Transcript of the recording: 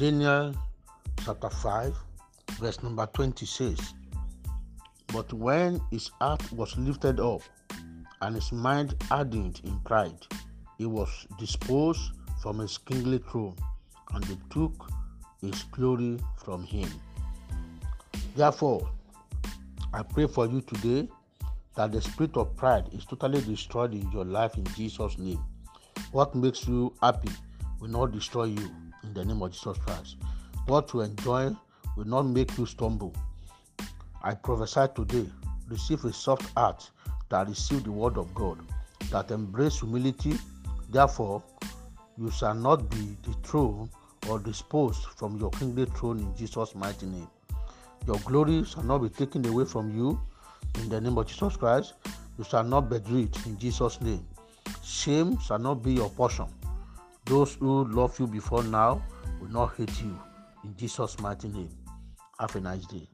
Daniel chapter 5, verse number 20 says, But when his heart was lifted up and his mind hardened in pride, he was disposed from his kingly throne, and they took his glory from him. Therefore, I pray for you today that the spirit of pride is totally destroyed in your life in Jesus' name. What makes you happy will not destroy you in the name of Jesus Christ. What you enjoy will not make you stumble. I prophesy today, receive a soft heart that receive the word of God, that embrace humility. Therefore, you shall not be dethroned or disposed from your kingly throne in Jesus' mighty name. Your glory shall not be taken away from you in the name of Jesus Christ. You shall not be bedread in Jesus' name. Shame shall not be your portion. Those who love you before now will not hate you in Jesus' mighty name. Have a nice day.